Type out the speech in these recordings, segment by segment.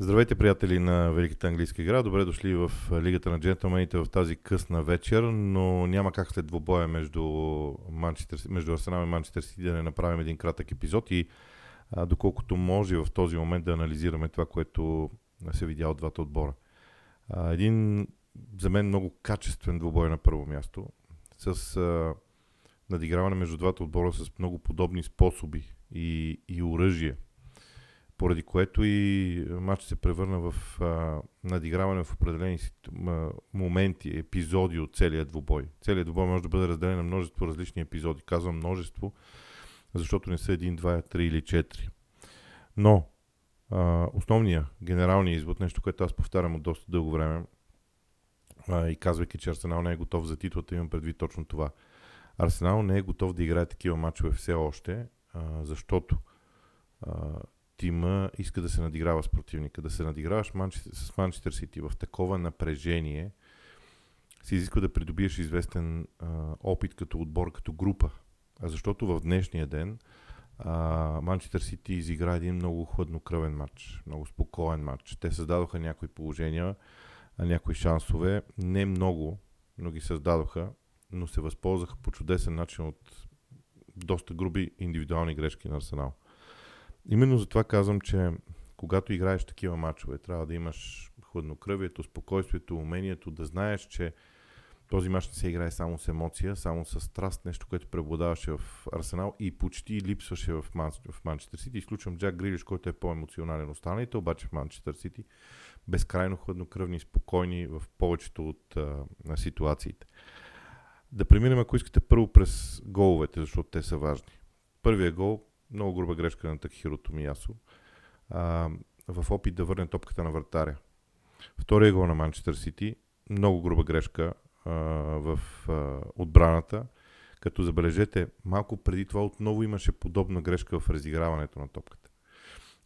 Здравейте, приятели на Великата английска игра. Добре дошли в Лигата на джентълмените в тази късна вечер, но няма как след двобоя между, Манчестър, между Арсенал и Манчестър Сити да не направим един кратък епизод и а, доколкото може в този момент да анализираме това, което се видя от двата отбора. А, един за мен много качествен двубой на първо място, с а, надиграване между двата отбора с много подобни способи и, и оръжия – поради което и матч се превърна в а, надиграване в определени моменти, епизоди от целия двубой. Целият двубой може да бъде разделен на множество различни епизоди. Казвам множество, защото не са един, два, три или четири. Но а, основният, генералният извод, нещо, което аз повтарям от доста дълго време, а, и казвайки, че Арсенал не е готов за титлата, имам предвид точно това. Арсенал не е готов да играе такива матчове все още, а, защото а, тима иска да се надиграва с противника. Да се надиграваш с Манчестър Сити в такова напрежение се изисква да придобиеш известен а, опит като отбор, като група. А защото в днешния ден Манчестър Сити изигра един много хладнокръвен матч, много спокоен матч. Те създадоха някои положения, някои шансове, не много, но ги създадоха, но се възползваха по чудесен начин от доста груби индивидуални грешки на Арсенал. Именно затова казвам, че когато играеш такива матчове, трябва да имаш хладнокръвието, спокойствието, умението да знаеш, че този мач не се играе само с емоция, само с страст, нещо, което преобладаваше в Арсенал и почти липсваше в, Ман, в Манчестър Сити. Изключвам Джак Грилиш, който е по-емоционален останалите, обаче в Манчестър Сити безкрайно хладнокръвни спокойни в повечето от а, ситуациите. Да преминем, ако искате, първо през головете, защото те са важни. Първият гол много груба грешка на Такхиро Томиясо а, в опит да върне топката на вратаря. Втория гол на Манчестър Сити, много груба грешка а, в а, отбраната, като забележете, малко преди това отново имаше подобна грешка в разиграването на топката.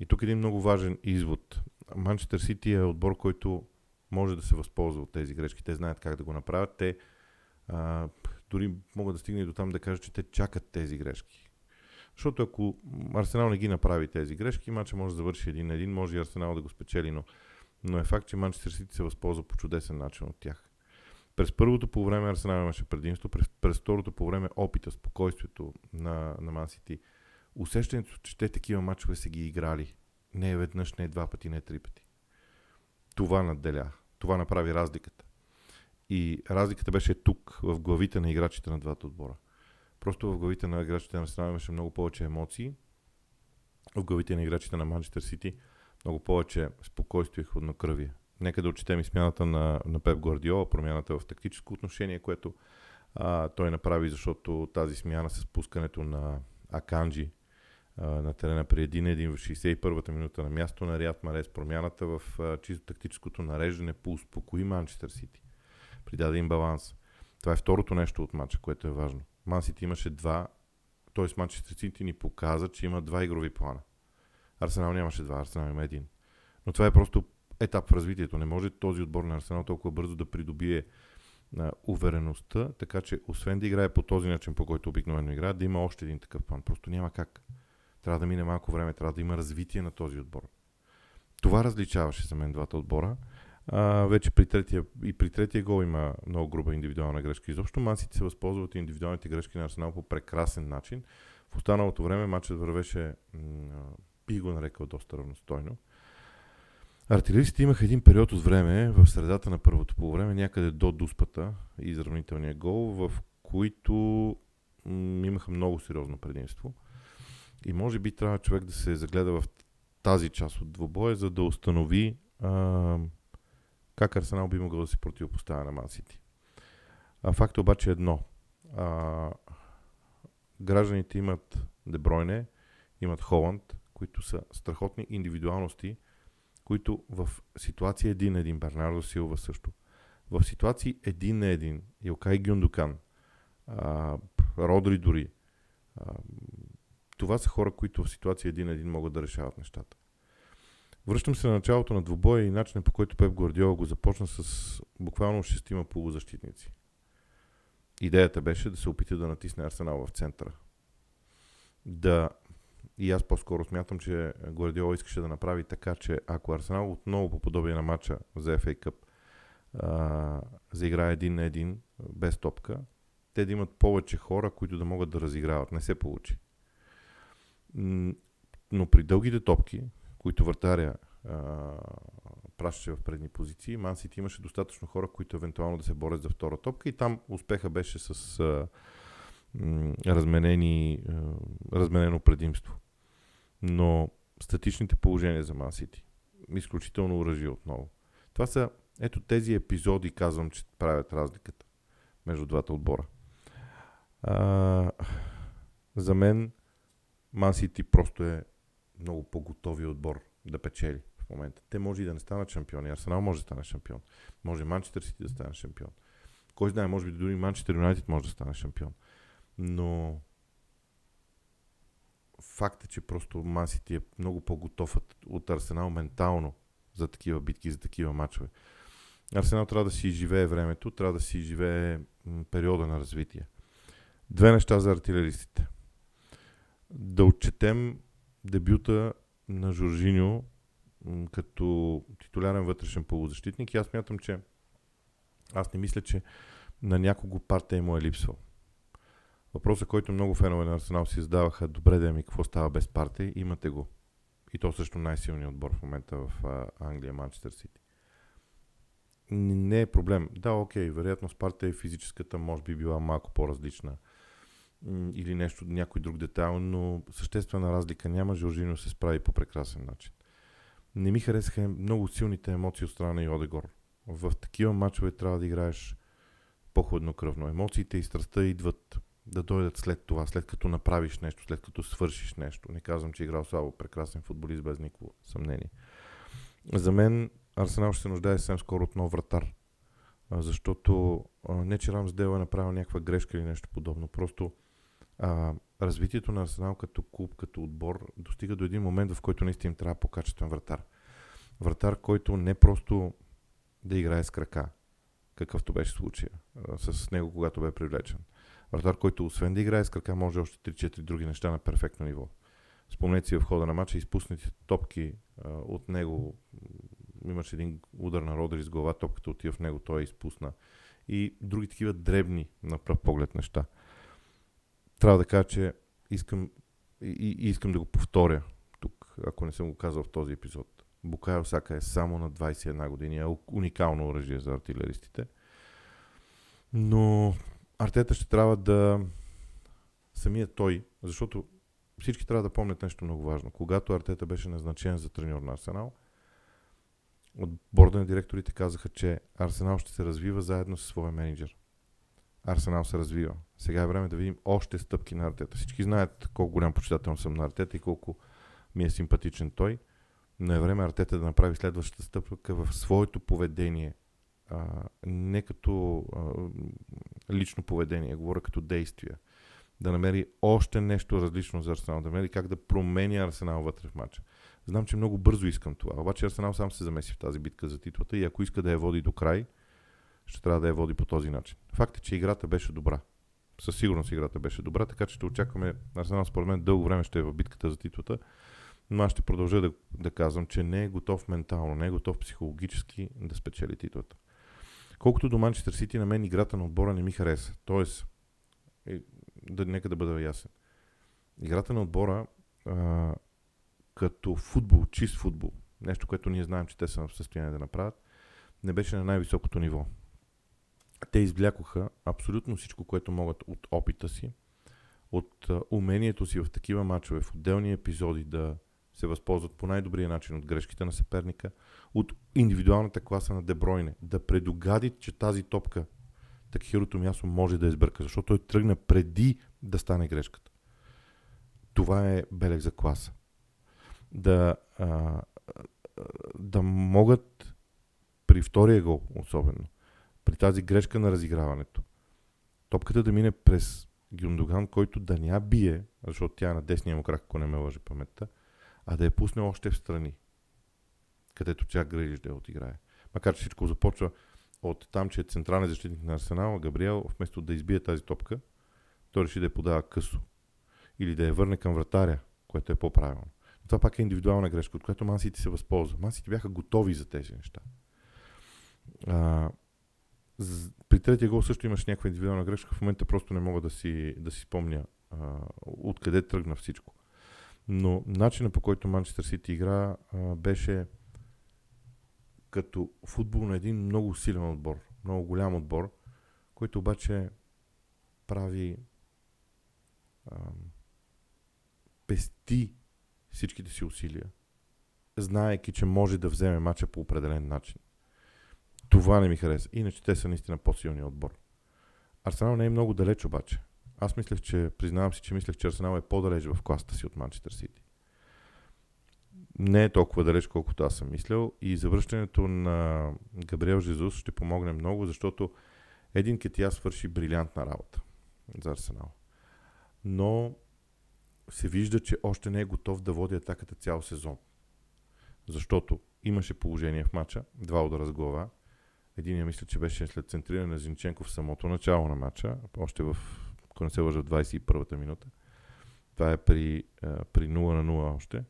И тук е един много важен извод. Манчестър Сити е отбор, който може да се възползва от тези грешки. Те знаят как да го направят. Те а, дори могат да стигнат до там да кажат, че те чакат тези грешки. Защото ако Арсенал не ги направи тези грешки, матча може да завърши един на един, може и Арсенал да го спечели, но, но е факт, че Манчестър Сити се възползва по чудесен начин от тях. През първото по време Арсенал имаше предимство, през, през второто по време опита, спокойствието на, на Ман усещането, че те такива матчове са ги играли. Не веднъж, не два пъти, не три пъти. Това надделя. Това направи разликата. И разликата беше тук, в главите на играчите на двата отбора. Просто в главите на играчите на Арсенал имаше много повече емоции. В главите на играчите на Манчестър Сити много повече спокойствие и хладнокръвие. Нека да отчетем и смяната на, на Пеп Гвардиола, промяната в тактическо отношение, което а, той направи, защото тази смяна с пускането на Аканджи а, на терена при един един в 61-та минута на място на Риад Марес, промяната в а, чисто тактическото нареждане по успокои Манчестър Сити. Придаде им баланс. Това е второто нещо от матча, което е важно. Ман Сити имаше два, т.е. Манчестър Сити ни показа, че има два игрови плана. Арсенал нямаше два, Арсенал има един. Но това е просто етап в развитието. Не може този отбор на Арсенал толкова бързо да придобие на увереността, така че освен да играе по този начин, по който обикновено играе, да има още един такъв план. Просто няма как. Трябва да мине малко време, трябва да има развитие на този отбор. Това различаваше за мен двата отбора. А, вече при третия, и при третия гол има много груба индивидуална грешка. Изобщо масите се възползват индивидуалните грешки на Арсенал по прекрасен начин. В останалото време матчът вървеше, би го нарекал доста равностойно. Артилеристите имаха един период от време в средата на първото по време, някъде до дуспата и изравнителния гол, в които м- имаха много сериозно предимство. И може би трябва човек да се загледа в тази част от двобоя, за да установи а, как Арсенал би могъл да се противопоставя на Мансити. Факт е обаче едно. А, гражданите имат Дебройне, имат Холанд, които са страхотни индивидуалности, които в ситуация един на един, Бернардо Силва също, в ситуации един на един, Илкай Гюндукан, Родри дори, а, това са хора, които в ситуация един на един могат да решават нещата. Връщам се на началото на двубоя и начинът по който Пеп Гвардиола го започна с буквално шестима полузащитници. Идеята беше да се опита да натисне Арсенал в центъра. Да и аз по-скоро смятам, че Гвардиола искаше да направи така, че ако Арсенал отново по подобие на матча за FA Cup а, заиграе един на един без топка, те да имат повече хора, които да могат да разиграват. Не се получи. Но при дългите топки, които вратаря пращаше в предни позиции, Ман имаше достатъчно хора, които евентуално да се борят за втора топка и там успеха беше с а, м, разменени, а, разменено предимство. Но статичните положения за Ман Сити, изключително оръжие отново. Това са, ето тези епизоди, казвам, че правят разликата между двата отбора. А, за мен Ман Сити просто е много по-готови отбор да печели в момента. Те може и да не станат шампиони. Арсенал може да стане шампион. Може Манчестър Сити да стане шампион. Кой знае, може би дори Манчестър Юнайтед може да стане шампион. Но факт е, че просто Ман Сити е много по-готов от, от Арсенал ментално за такива битки, за такива матчове. Арсенал трябва да си изживее времето, трябва да си изживее периода на развитие. Две неща за артилеристите. Да отчетем дебюта на Жоржиньо като титулярен вътрешен полузащитник и аз мятам, че аз не мисля, че на някого партия му е липсвал. Въпросът, който много фенове на Арсенал си задаваха, добре да ми какво става без партия, имате го. И то също най-силният отбор в момента в Англия, Манчестър Сити. Не е проблем. Да, окей, вероятно с партия физическата може би била малко по-различна или нещо, някой друг детайл, но съществена разлика няма. Жоржино се справи по прекрасен начин. Не ми харесаха много силните емоции от страна на Йодегор. В такива матчове трябва да играеш по-хладнокръвно. Емоциите и страстта идват да дойдат след това, след като направиш нещо, след като свършиш нещо. Не казвам, че е играл слабо, прекрасен футболист, без никакво съмнение. За мен Арсенал ще се нуждае съвсем скоро от нов вратар. Защото не, че Рамсдел е направил някаква грешка или нещо подобно. Просто а, развитието на Арсенал като клуб, като отбор, достига до един момент, в който наистина им трябва по-качествен вратар. Вратар, който не просто да играе с крака, какъвто беше случая с него, когато бе привлечен. Вратар, който освен да играе с крака, може още 3-4 други неща на перфектно ниво. Спомнете си в хода на матча, изпуснатите топки а, от него. Имаше един удар на Родри с глава, топката отива в него, той е изпусна. И други такива дребни на пръв поглед неща трябва да кажа, че искам, и, и искам да го повторя тук, ако не съм го казал в този епизод. Букайо Сака е само на 21 години, е уникално оръжие за артилеристите. Но Артета ще трябва да самия той, защото всички трябва да помнят нещо много важно. Когато Артета беше назначен за треньор на Арсенал, от борда на директорите казаха, че Арсенал ще се развива заедно с своя менеджер. Арсенал се развива. Сега е време да видим още стъпки на Артета. Всички знаят колко голям почитател съм на Артета и колко ми е симпатичен той. Но е време Артета да направи следващата стъпка в своето поведение. А, не като а, лично поведение, говоря като действия. Да намери още нещо различно за Арсенал, да намери как да променя Арсенал вътре в матча. Знам, че много бързо искам това, обаче Арсенал сам се замеси в тази битка за титлата и ако иска да я води до край, ще трябва да я води по този начин. Факт е, че играта беше добра. Със сигурност играта беше добра, така че ще очакваме Арсенал според мен дълго време ще е в битката за титлата. Но аз ще продължа да, да казвам, че не е готов ментално, не е готов психологически да спечели титлата. Колкото до Манчестър Сити, на мен играта на отбора не ми хареса. Тоест, е, да, нека да бъда ясен. Играта на отбора а, като футбол, чист футбол, нещо, което ние знаем, че те са в състояние да направят, не беше на най-високото ниво те извлякоха абсолютно всичко, което могат от опита си, от умението си в такива матчове, в отделни епизоди да се възползват по най-добрия начин от грешките на съперника, от индивидуалната класа на Дебройне, да предугади, че тази топка Такхирото място може да избърка, защото той тръгна преди да стане грешката. Това е белег за класа. Да, а, да могат при втория гол особено при тази грешка на разиграването. Топката да мине през Гюндоган, който да не я бие, защото тя е на десния му крак, ако не ме лъжи паметта, а да я пусне още в страни, където тя грежи да я отиграе. Макар че всичко започва от там, че е централен защитник на Арсенал, Габриел, вместо да избие тази топка, той реши да я подава късо. Или да я върне към вратаря, което е по-правилно. Това пак е индивидуална грешка, от която Мансити се възползва. Мансити бяха готови за тези неща. А, при третия гол също имаш някаква индивидуална грешка. В момента просто не мога да си, да си спомня откъде тръгна всичко. Но начинът по който Манчестър Сити игра а, беше като футбол на един много силен отбор, много голям отбор, който обаче прави а, пести всичките си усилия, знаеки, че може да вземе мача по определен начин. Това не ми хареса. Иначе те са наистина по-силния отбор. Арсенал не е много далеч обаче. Аз мислех, че, признавам си, че мислех, че Арсенал е по-далеч в класата си от Манчестър Сити. Не е толкова далеч, колкото аз съм мислял. И завръщането на Габриел Жезус ще помогне много, защото един Кетия свърши брилянтна работа за Арсенал. Но се вижда, че още не е готов да води атаката цял сезон. Защото имаше положение в матча, два удара с глава. Единия мисля, че беше след центриране на Зинченко в самото начало на матча, още в, ако не се лъжа, в 21-та минута. Това е при, при 0 на 0 още.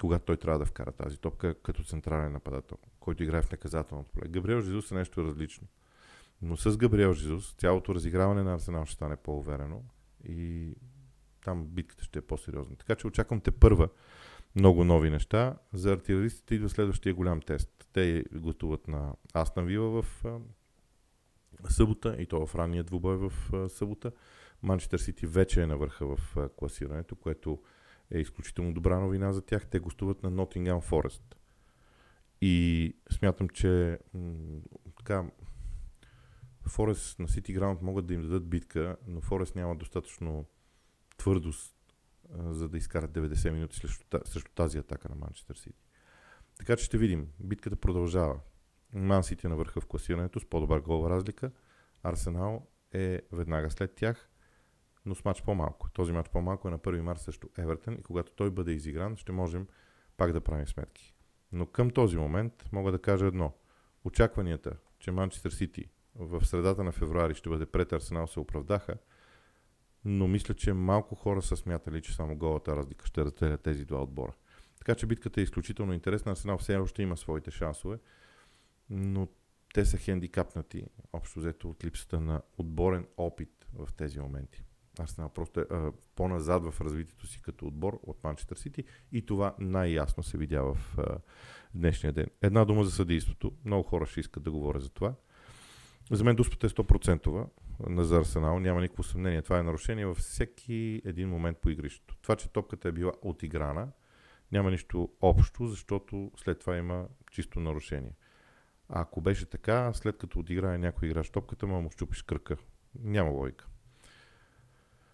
Когато той трябва да вкара тази топка като централен нападател, който играе в наказателното поле. Габриел Жезус е нещо различно. Но с Габриел Жезус цялото разиграване на Арсенал ще стане по-уверено и там битката ще е по-сериозна. Така че очаквам те първа много нови неща. За артилеристите идва следващия голям тест. Те готуват на Астан Вила в събота и то в ранния двубой в събота. Манчестър Сити вече е на върха в класирането, което е изключително добра новина за тях. Те гостуват на Nottingham Forest. И смятам, че м- така, Форест на Сити Граунд могат да им дадат битка, но Форест няма достатъчно твърдост, за да изкарат 90 минути срещу, срещу тази атака на Манчестър Сити. Така че ще видим. Битката продължава. Ман Сити е на върха в класирането с по-добър голова разлика. Арсенал е веднага след тях, но с матч по-малко. Този матч по-малко е на 1 марта срещу Евертън и когато той бъде изигран, ще можем пак да правим сметки. Но към този момент мога да кажа едно. Очакванията, че Манчестър Сити в средата на февруари ще бъде пред Арсенал се оправдаха, но мисля, че малко хора са смятали, че само голата разлика ще разделя тези два отбора. Така че битката е изключително интересна. Арсенал все още има своите шансове, но те са хендикапнати, общо взето от липсата на отборен опит в тези моменти. Арсенал просто е а, по-назад в развитието си като отбор от Манчестър Сити и това най-ясно се видя в а, днешния ден. Една дума за съдейството. Много хора ще искат да говоря за това. За мен дуспата е 100% на за Арсенал, няма никакво съмнение. Това е нарушение във всеки един момент по игрището. Това, че топката е била отиграна, няма нищо общо, защото след това има чисто нарушение. А ако беше така, след като отиграе някой играч топката, му щупиш кръка. Няма логика.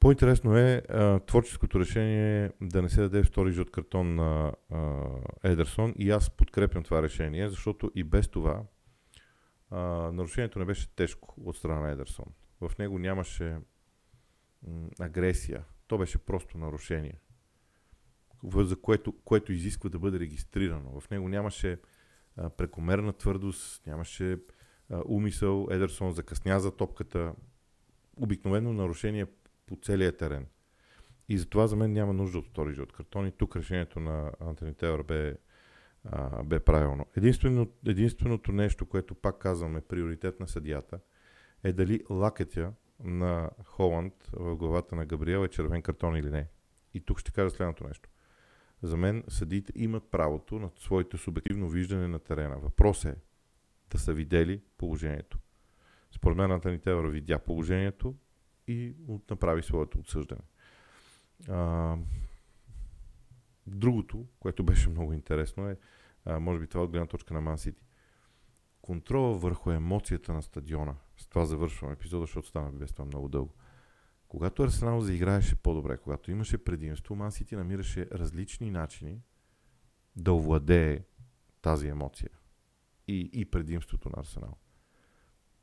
По-интересно е а, творческото решение да не се даде втори жълт картон на а, Едерсон и аз подкрепям това решение, защото и без това нарушението не беше тежко от страна на Едерсон. В него нямаше м- агресия. То беше просто нарушение, за което, което изисква да бъде регистрирано. В него нямаше а, прекомерна твърдост, нямаше а, умисъл. Едерсон закъсня за топката. Обикновено нарушение по целия терен. И затова за мен няма нужда от втори жълт картон. И тук решението на Антони Тейлор бе бе правилно. Единствено, единственото нещо, което пак казвам е приоритет на съдията, е дали лакетя на Холанд в главата на Габриел е червен картон или не. И тук ще кажа следното нещо. За мен съдиите имат правото на своето субективно виждане на терена. Въпрос е да са видели положението. Според мен Антони Тейлор видя положението и направи своето отсъждане. А, Другото, което беше много интересно е, а, може би това от гледна точка на Ман Сити. Контрола върху емоцията на стадиона. С това завършвам епизода, защото стана без това много дълго. Когато Арсенал заиграеше по-добре, когато имаше предимство, Ман Сити намираше различни начини да овладее тази емоция и, и предимството на Арсенал.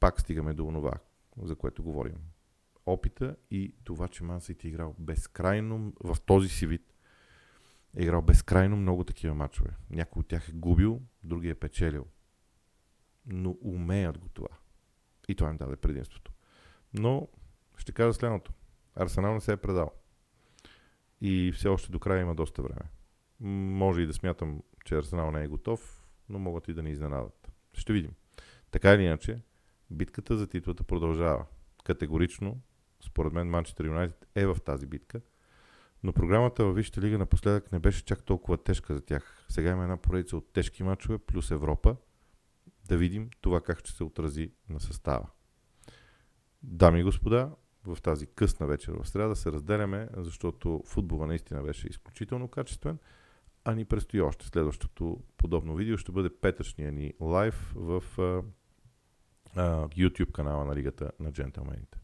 Пак стигаме до онова, за което говорим. Опита и това, че Ман Сити е играл безкрайно в този си вид е играл безкрайно много такива матчове. Някой от тях е губил, други е печелил. Но умеят го това. И това им даде предимството. Но ще кажа следното. Арсенал не се е предал. и все още до края има доста време. Може и да смятам, че Арсенал не е готов, но могат и да ни изненадат. Ще видим. Така или иначе, битката за титлата продължава. Категорично, според мен, Манчестър Юнайтед е в тази битка. Но програмата във Висшата лига напоследък не беше чак толкова тежка за тях. Сега има една поредица от тежки мачове, плюс Европа. Да видим това как ще се отрази на състава. Дами и господа, в тази късна вечер в среда се разделяме, защото футбола наистина беше изключително качествен, а ни предстои още. Следващото подобно видео ще бъде петъчния ни лайв в а, а, YouTube канала на Лигата на джентълмените.